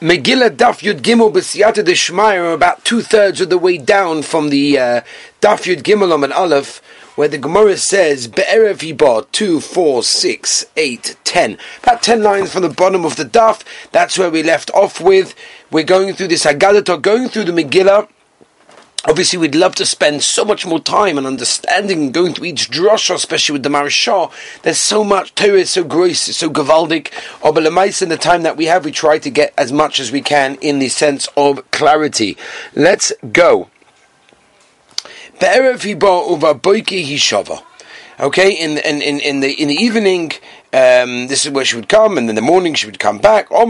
Megillah Daf Yud Gimel B'Siyata Deshmai are about two thirds of the way down from the uh, Daf Yud Gimel on Aleph, where the Gemara says Be'erev Yibah two, four, six, eight, ten. About ten lines from the bottom of the Daf. That's where we left off with. We're going through this Haggadah, going through the Megillah. Obviously, we'd love to spend so much more time and understanding and going to each drasha, especially with the Maharshal. There's so much Torah so gross, so gavaldic. Or but in the time that we have, we try to get as much as we can in the sense of clarity. Let's go. Okay, in in in in the in the evening, um, this is where she would come, and in the morning she would come back. So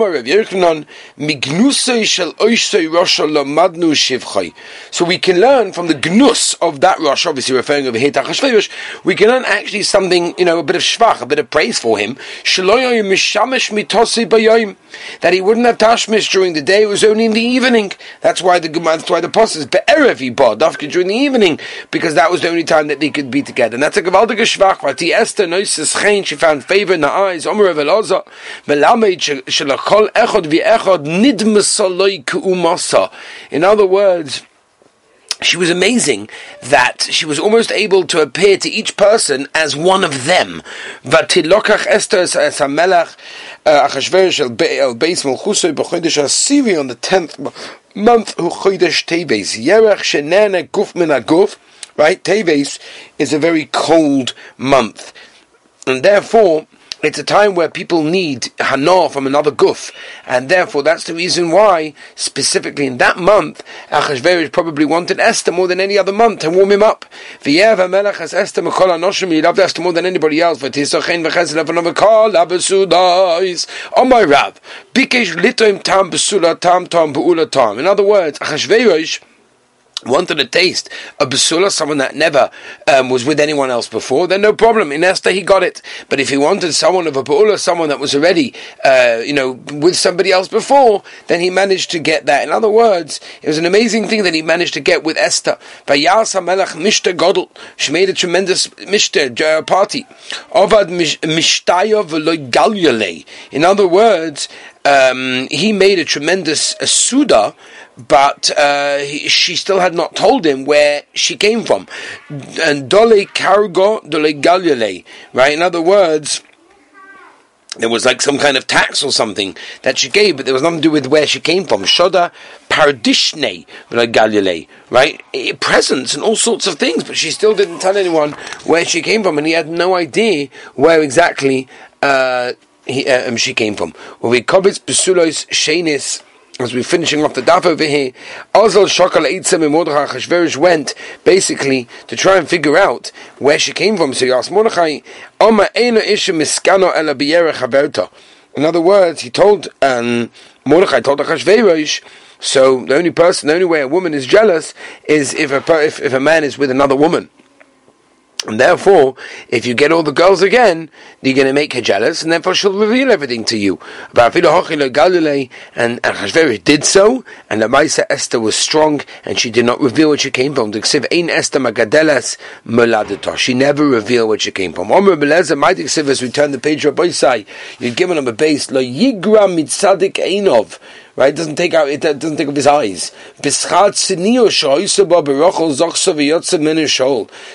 we can learn from the gnus of that Rosh, obviously referring over here to Achashverosh, we can learn actually something, you know, a bit of shvach, a bit of praise for him. That he wouldn't have tashmish during the day, it was only in the evening. That's why the that's why the post is be'erev he bought, during the evening, because that was the only time that they could be together. And that's a gavaldige shvach. She found favor in the eyes. Omer nidmasaloi ku'umasa. In other words, she was amazing that she was almost able to appear to each person as one of them. On the tenth month. Right, Teves is a very cold month, and therefore it's a time where people need hana from another guf, and therefore that's the reason why, specifically in that month, Achashverosh probably wanted Esther more than any other month to warm him up. Esther he loved Esther more than anybody else. Oh my Rav. In other words, Achashverosh wanted to taste a basula, someone that never um, was with anyone else before, then no problem. In Esther, he got it. But if he wanted someone of a basula, someone that was already, uh, you know, with somebody else before, then he managed to get that. In other words, it was an amazing thing that he managed to get with Esther. Vayas Melech Mishta Godel. She made a tremendous Mishta uh, party. Ovad Mishtayov In other words, um, he made a tremendous uh, suda but uh, he, she still had not told him where she came from. And dole cargo dole galile, right? In other words, there was like some kind of tax or something that she gave, but there was nothing to do with where she came from. Shoda paradishne galile, right? Presents and all sorts of things, but she still didn't tell anyone where she came from, and he had no idea where exactly uh, he, uh, um, she came from. Well, we kobitz besulos shenis as we're finishing off the daf over here, Azal Shakal Eitzem and Mordechai Chashverish went basically to try and figure out where she came from. So he asked Mordechai, Oma Eina Isha Miskano Ela Chaverta. In other words, he told um, Mordechai told Achashverosh, so the only person, the only way a woman is jealous is if a, if, if a man is with another woman. And therefore, if you get all the girls again, you're going to make her jealous, and therefore she'll reveal everything to you. But and Achashverosh did so, and the Maisa Esther was strong, and she did not reveal where she came from. She never revealed where she came from. Omer Belezer, my as we turn the page of Boisai, you're given him a base, right? It doesn't take out it doesn't take off his eyes.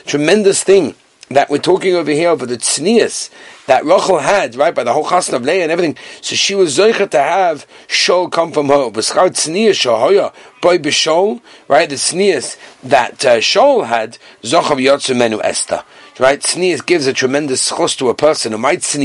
Tremendous thing that we're talking over here over the tznius that Rachel had, right, by the whole chasna of Leah and everything. So she was zoicha to have Shol come from her. B'schar tznius shahoya by b'shol, right, the tznius that uh, Shol had, zochav yotzu menu Esther. Right, tznius gives a tremendous chos to a person. What exactly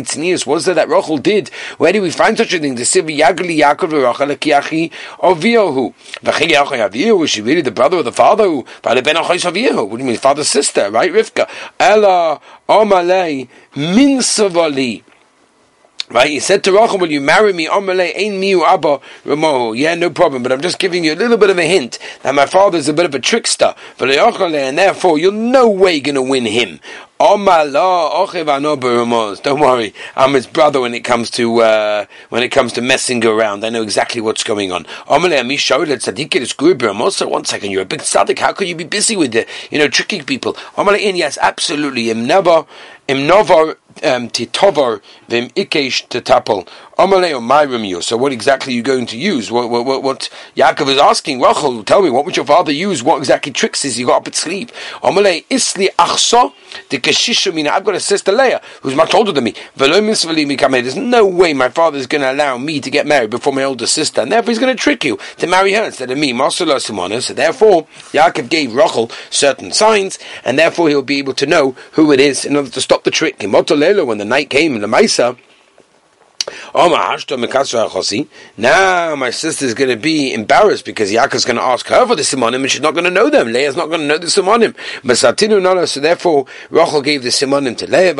tznius was there that Rachel did? Where do we find such a thing? The siv yagli Yaakov v'Rachel kiachi Aviohu. V'chili Yaakov Aviohu. Is she really the brother of the father? By the ben Aviohu? What do you mean, father's sister? Right, Rivka. Ella Omalei minsavali. Right? He said to Rachel, Will you marry me? Amalei Ain miu abba Yeah, no problem, but I'm just giving you a little bit of a hint that my father's a bit of a trickster. And therefore, you're no way going to win him. Don't worry, I'm his brother when it comes to uh, when it comes to messing around. I know exactly what's going on. One second, you're a big tzaddik. How could you be busy with the you know tricking people? Yes, absolutely. Im novar um, titovar vim ikesh tetapel So what exactly are you going to use? What, what, what, what Yaakov is asking, Rachel, tell me, what would your father use? What exactly tricks is he got up at sleep? Amalei Isli Achso, the Keshisha Mina. I've got a sister Leah, who's much older than me. There's no way my father is going to allow me to get married before my older sister, and therefore he's going to trick you to marry her instead of me. So therefore, Yaakov gave Rachel certain signs, and therefore he'll be able to know who it is in order to stop the trick. When the night came, the now my sister is going to be embarrassed because Yaakov's going to ask her for the simonim and she's not going to know them. Leah's not going to know the simonim. So therefore, Rachel gave the simonim to Leah.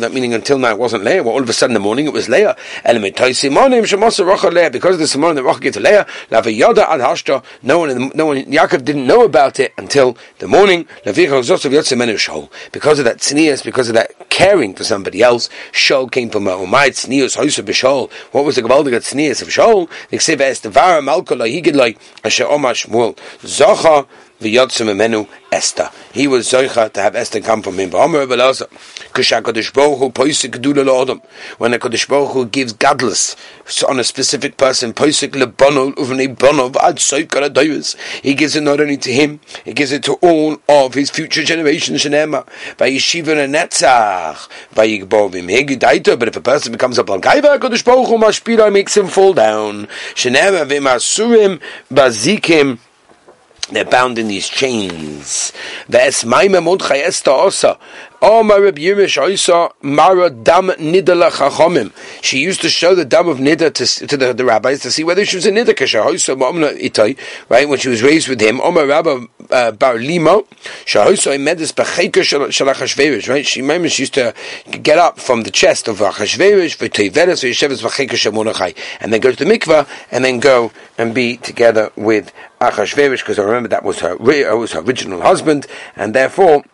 That meaning until now it wasn't Leah. Well, all of a sudden in the morning it was Leah. Because of the simonim that Rachel gave to Leah, no one, no one, Yaakov didn't know about it until the morning. Because of that tznias, because of that caring for somebody else. Shol came from Umayt Tznius Hoysa B'Shol. What was the Gavaldiga Tznius of Shol? The Ksiv Es Devara Malka Lahigid Lai Asher Omash Shmuel Zocha v'yotzim emenu Esther. He was zoicha to have Esther come from him. V'omer Rebelasa, Kusha When a Kodesh Baruch Hu gives godless on a specific person. He gives it not only to him, he gives it to all of his future generations. But if a person becomes a balgaiva, Kodesh Baruch Hu makes him fall down. They're bound in these chains. Omar Reb Yirish Oisa Mara Dam Nidala Chachomim. She used to show the dam of Nida to, to the, the rabbis to see whether she was a Nida Kasha Oisa Ma'amna Itai, right, when she was raised with him. Omar Rabba uh, Bar Limo, right? She remember she used to get up from the chest of Achashverish, V'Toiveres, V'Yesheves Becheka Shamonachai, and then go to the mikvah, and then go and be together with Achashverish, because I remember that was her, was her original husband, and therefore,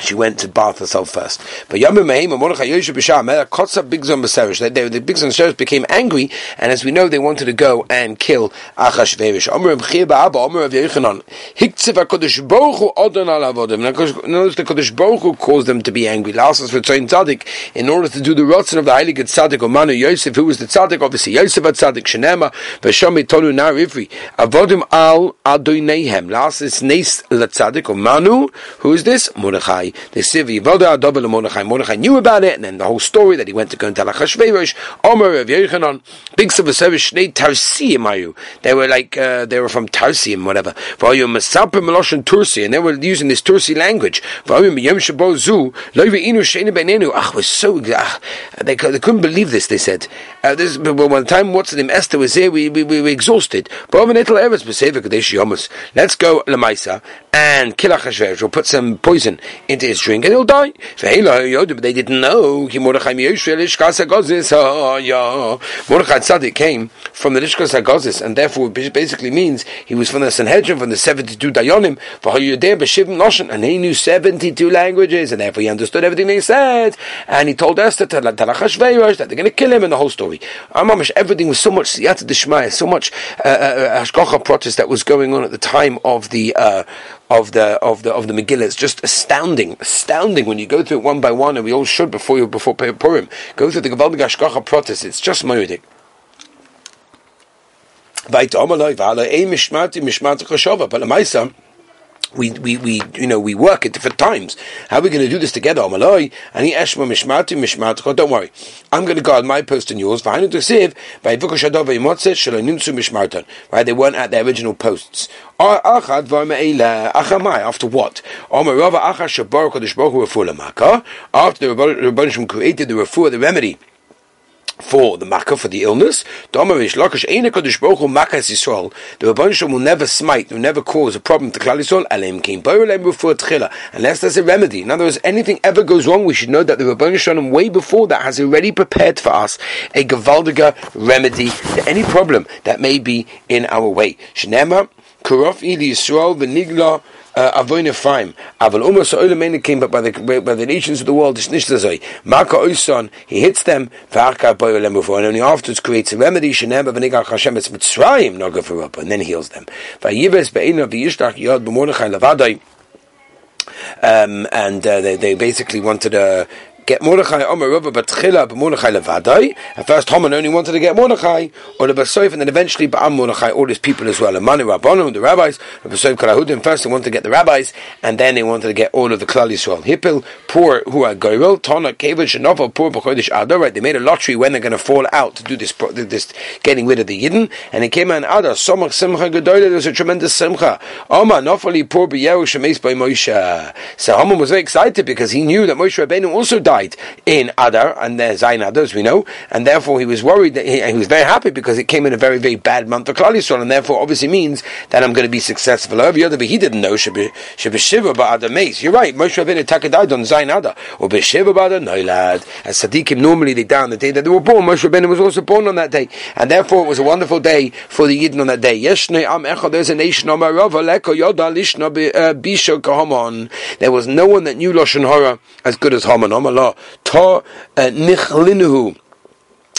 she went to bath herself first. But Yamim and Mordechai Yoshe B'Sham, Kotza Bigzon B'Serish, the Bigzon B'Serish became angry, and as we know, they wanted to go and kill Achashverosh. Omer of Chir Ba'aba, Omer of Yechanan, Hiktziv HaKodesh Baruch Hu Odon Al Avodim. Notice the Kodesh Baruch Hu caused them to be angry. For Tzoyin Tzadik, in order to do the Rotzen of the Heilige Tzadik, or Manu Yosef, who was the Tzadik, obviously Yosef Tzadik, Shenema, V'Shami Tonu Nar Ivri, Avodim Al Adoinehem. Last is Neis Tzadik, or Manu, who is this? Mordechai. Mordechai. The Sivi Voda Dobel Mordechai. Mordechai knew about it, and then the whole story that he went to go and tell Achashverosh. Omer of Yechanan. Big Sivasevish Shnei Tarsiim. They were like uh, they were from Tarsiim, whatever. Vayum Masapim Meloshin Tursi, and they were using this Tursi language. Vayum Yom Shabo Zu Loive Inu Sheni Benenu. Ach, was so ach, they they couldn't believe this. They said. Uh, this, by the time what's the name Esther was here, we we, we were exhausted. Let's go Lamaisa and kill Achashverosh. We'll put some poison into his drink and he'll die. But they didn't know. Mordechai Tzaddik came from the Lishkas Hagozis, and therefore basically means he was from the Sanhedrin, from the 72 Dayonim, and he knew 72 languages, and therefore he understood everything they said, and he told Esther that they're going to kill him in the whole story. Everything was so much Siyata so much uh, uh, Hashgacha protest that was going on at the time of the uh, of the of the of the Megillah. It's just astounding, astounding when you go through it one by one, and we all should before you before Purim go through the Gavaldig Ashkacha protest. It's just moedik. Weiter Omaloi, V'aloi, we, we, we, you know, we work at different times. How are we going to do this together? Amaloi, and he eshma mishmati mishmati. Don't worry, I'm going to guard my post and yours. V'hainu tosiv v'yivukoshadov v'yimotzet shaloninsu mishmarton. Right, they weren't at their original posts. Achad v'ameila achamai. After what? Omerova achar shabar kodesh baruch hu After the Rebbeinu created the refuah, the remedy for the makkah, for the illness. The Rebbeinu will never smite, will never cause a problem to Klal Yisrael, unless there's a remedy. In other words, anything ever goes wrong, we should know that the Rebbeinu Shalom, way before that, has already prepared for us a Gavaldiga remedy to any problem that may be in our way. Shnema, Kurof Ili Yisrael, V'nigla, uh, avoin Ephraim. Aval Umar Sa'olam came but by the by the nations of the world. It's nishtazoi. Maka Oison. He hits them. V'arka boyolem and only afterwards creates a remedy. Shenem v'nigach Hashem es mitzrayim naga for and then heals them. V'yives be'ina v'yishtach yod. Um, and uh, they, they basically wanted a get Mordechai Omer Rava Batchila Mordechai Levadai. At first, Haman only wanted to get Mordechai, or the Basoif, and then eventually Ba'am Mordechai, all his people as well. Manu Rabbanu, the rabbis, the Basoif Karahudim. First, they wanted to get the rabbis, and then they wanted to get all of the Klal Yisrael. Hippil, poor, who are Goyril, Tana, Kevach, Shanovel, poor B'chodesh Adar, right? They made a lottery when they're going to fall out to do this, this getting rid of the Yidden, and it came out Adar, Somach Simcha Gedoyle, there was a tremendous Simcha. Oma, Nofali, poor B'yehu, Shemes by Moshe. So Haman was very excited because he knew that Moshe Rabbeinu also died in Adar, and there's Zayin Adar, as we know, and therefore he was worried that he, he, was very happy because it came in a very, very bad month for Klal Yisrael, and therefore obviously means that I'm going to be successful. The other, but he didn't know Shiva Ba'adar Mace. You're right, Moshe Rabbeinu Taka died on Zayin Adar, or B'Shiva Ba'adar Noilad. As Sadiqim normally they die on the day that they were born, Moshe Rabbeinu was also born on that day, and therefore it was a wonderful day for the Yidden on that day. There's a nation on Bisha Kahaman. There was no one that knew Lashon Hara as good as Haman. Ta uh, Nichlinuhu.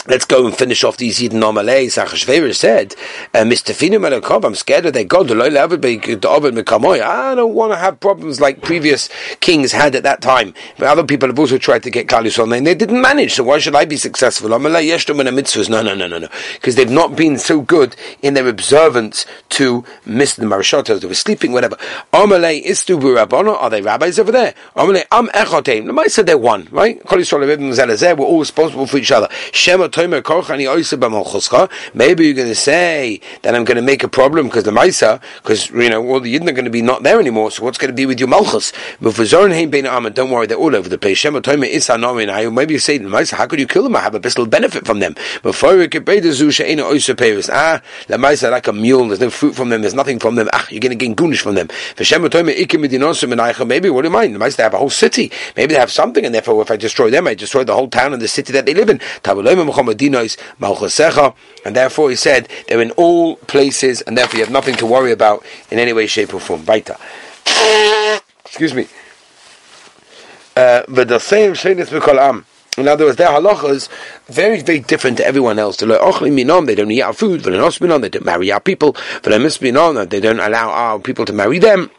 Let's go and finish off these Yidden Amalei. Sachashverer said, uh, Mr. Finu Melakov, I'm scared that they go to I don't want to have problems like previous kings had at that time. But other people have also tried to get Kalus on and they didn't manage, so why should I be successful? Amalei Yeshtum and mitzvahs. No, no, no, no, no. Because they've not been so good in their observance to miss the Marashotas. They were sleeping, whatever. Amalei Istu Rabbana, are they rabbis over there? Amalei Am Echotem. The might said they're one, right? Kol Yisrael We're all responsible for each other. Maybe you're going to say that I'm going to make a problem because the Maisa, because you know all the Yidden are going to be not there anymore. So what's going to be with your Malchus? But for don't worry, they're all over the place. Maybe you say the Maisa, how could you kill them? I have a little benefit from them. Ah, the Maisa like a mule. There's no fruit from them. There's nothing from them. Ah, you're going to gain gunish from them. Maybe what do you mind? The Maisa they have a whole city. Maybe they have something, and therefore if I destroy them, I destroy the whole town and the city that they live in and therefore he said they're in all places, and therefore you have nothing to worry about in any way, shape, or form. Baita. Excuse me. But the same am. In other words, their halachas very, very different to everyone else. They don't eat our food, they don't marry our people, they don't allow our people to marry them.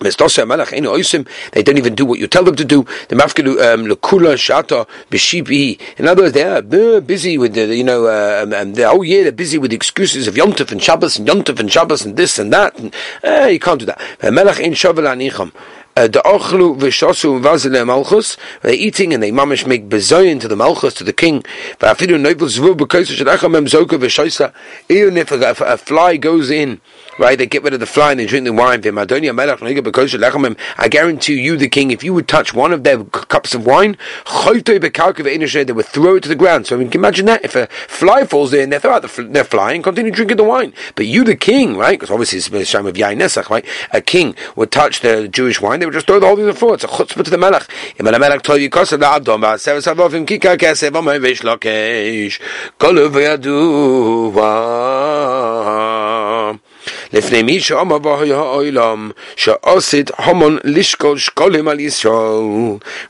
They don't even do what you tell them to do. Um. In other words, they are busy with the you know um, um, the whole year they're busy with the excuses of Yom Tov and Shabbos and Yom Tov and Shabbos and this and that. And uh, you can't do that. Uh, the malchus. They're eating and they mamish make bezoyin to the malchus to the king. Even if a, a fly goes in right? They get rid of the fly and they drink the wine. I guarantee you, the king, if you would touch one of their cups of wine, they would throw it to the ground. So I mean, can imagine that if a fly falls in, they throw out the, their fly and continue drinking the wine. But you, the king, right? Because obviously it's a shame of Yain Nesach, right? A king would touch the Jewish wine, they would just throw the whole thing to the floor. It's a chutzpah to the melech. לפני מי שאומר בהוי העולם שעושית המון לשקול שקולים על ישראל.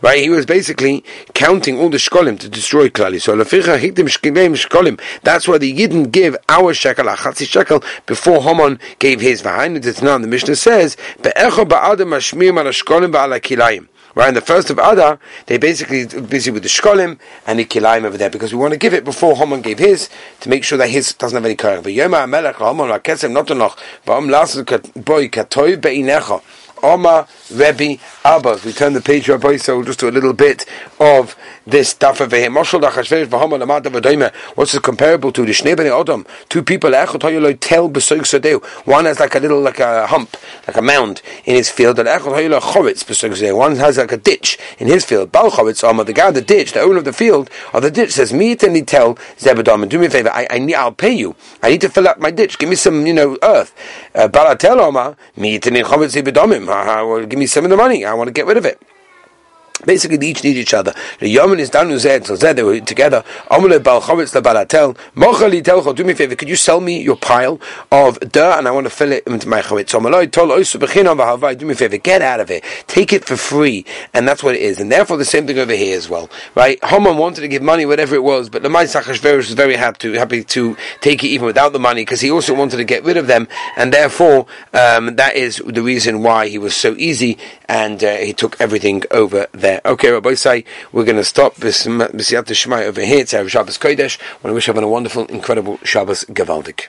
Right, he was basically counting all the shkolim to destroy Klal Yisrael. לפיכך היתם שקלים shkolim. That's why they didn't give our shekel, a chatzi shekel, before Haman gave his. V'hainu the Mishnah says, be'echo ba'adam mashmir mal shkolim ba'al kilayim. Right, in the first of Adar, they basically busy with the shkolim and the kilayim over there because we want to give it before Haman gave his to make sure that his doesn't have any korach. But Yoma Amelech Haman Rakesem not enoch. Ba'am lasu boy katoy be'inecha. Oma Rebbe Abba. We turn the page, Rabbi, so we'll just do a little bit of this stuff over here. What's it comparable to? The Shnei Bnei Adam, two people, one has like a little, like a hump, like a mound in his field, and one has like a ditch in his field. the guy the ditch, the owner of the field, of the ditch says, Meet and tell Zebedam, do me a favor, I, I need, I'll pay you. I need to fill up my ditch. Give me some, you know, earth. Balatel Oma, Meet and give me some of the money. I want to get rid of it. Basically, they each need each other. The Yaman is danu zed, so zed, they were together. Amule bal chavetz lebalatel. Mochali telcho, do me a favor, could you sell me your pile of dirt and I want to fill it into my chavetz? Amaloi tol oisu bechinam v'havai, do me a favor, get out of it. Take it for free. And that's what it is. And therefore, the same thing over here as well. Right? Haman wanted to give money, whatever it was, but the Lamai Sachashverosh was very happy to, happy to take it even without the money, because he also wanted to get rid of them. And therefore, um, that is the reason why he was so easy and uh, he took everything over there there. Okay, Rabbi say we're going to stop this B'siyat Shemai over here. It's our Shabbos Kodesh. I want to wish everyone a wonderful, incredible Shabbos Gavaldik.